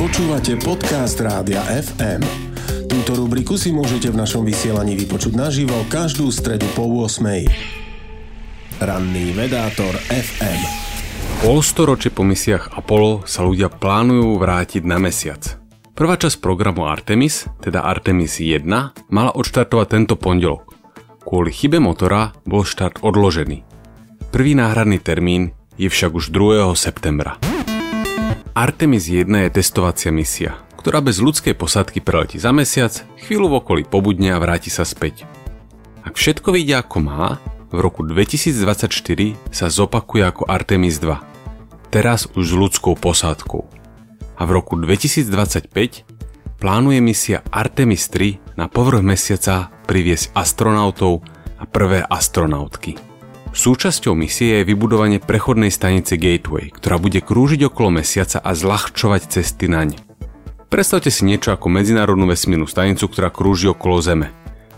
Počúvate podcast Rádia FM. Túto rubriku si môžete v našom vysielaní vypočuť naživo každú stredu po 8. Ranný vedátor FM. Polstoročie po misiách Apollo sa ľudia plánujú vrátiť na mesiac. Prvá časť programu Artemis, teda Artemis 1, mala odštartovať tento pondelok. Kvôli chybe motora bol štart odložený. Prvý náhradný termín je však už 2. septembra. Artemis 1 je testovacia misia, ktorá bez ľudskej posádky preletí za mesiac, chvíľu v okolí pobudne a vráti sa späť. Ak všetko vyjde ako má, v roku 2024 sa zopakuje ako Artemis 2, teraz už s ľudskou posádkou. A v roku 2025 plánuje misia Artemis 3 na povrch mesiaca priviesť astronautov a prvé astronautky. Súčasťou misie je vybudovanie prechodnej stanice Gateway, ktorá bude krúžiť okolo mesiaca a zľahčovať cesty naň. Predstavte si niečo ako medzinárodnú vesmírnu stanicu, ktorá krúži okolo Zeme.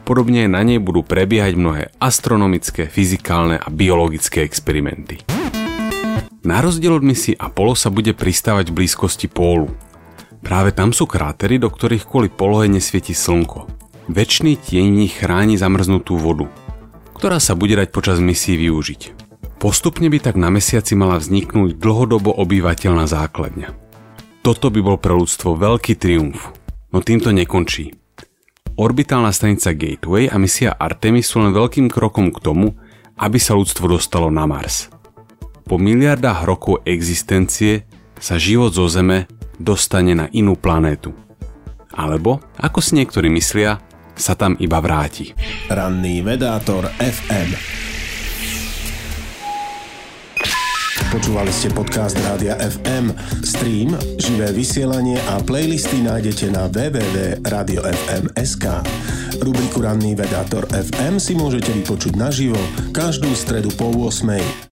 Podobne na nej budú prebiehať mnohé astronomické, fyzikálne a biologické experimenty. Na rozdiel od misie Apollo sa bude pristávať v blízkosti pólu. Práve tam sú krátery, do ktorých kvôli polohe nesvieti slnko. Väčší tieň chráni zamrznutú vodu – ktorá sa bude dať počas misií využiť. Postupne by tak na mesiaci mala vzniknúť dlhodobo obyvateľná základňa. Toto by bol pre ľudstvo veľký triumf, no týmto nekončí. Orbitálna stanica Gateway a misia Artemis sú len veľkým krokom k tomu, aby sa ľudstvo dostalo na Mars. Po miliardách rokov existencie sa život zo Zeme dostane na inú planétu. Alebo, ako si niektorí myslia, sa tam iba vráti. Ranný vedátor FM. Počúvali ste podcast Rádia FM. Stream, živé vysielanie a playlisty nájdete na www.radiofm.sk. Rubriku Ranný vedátor FM si môžete vypočuť naživo každú stredu po 8.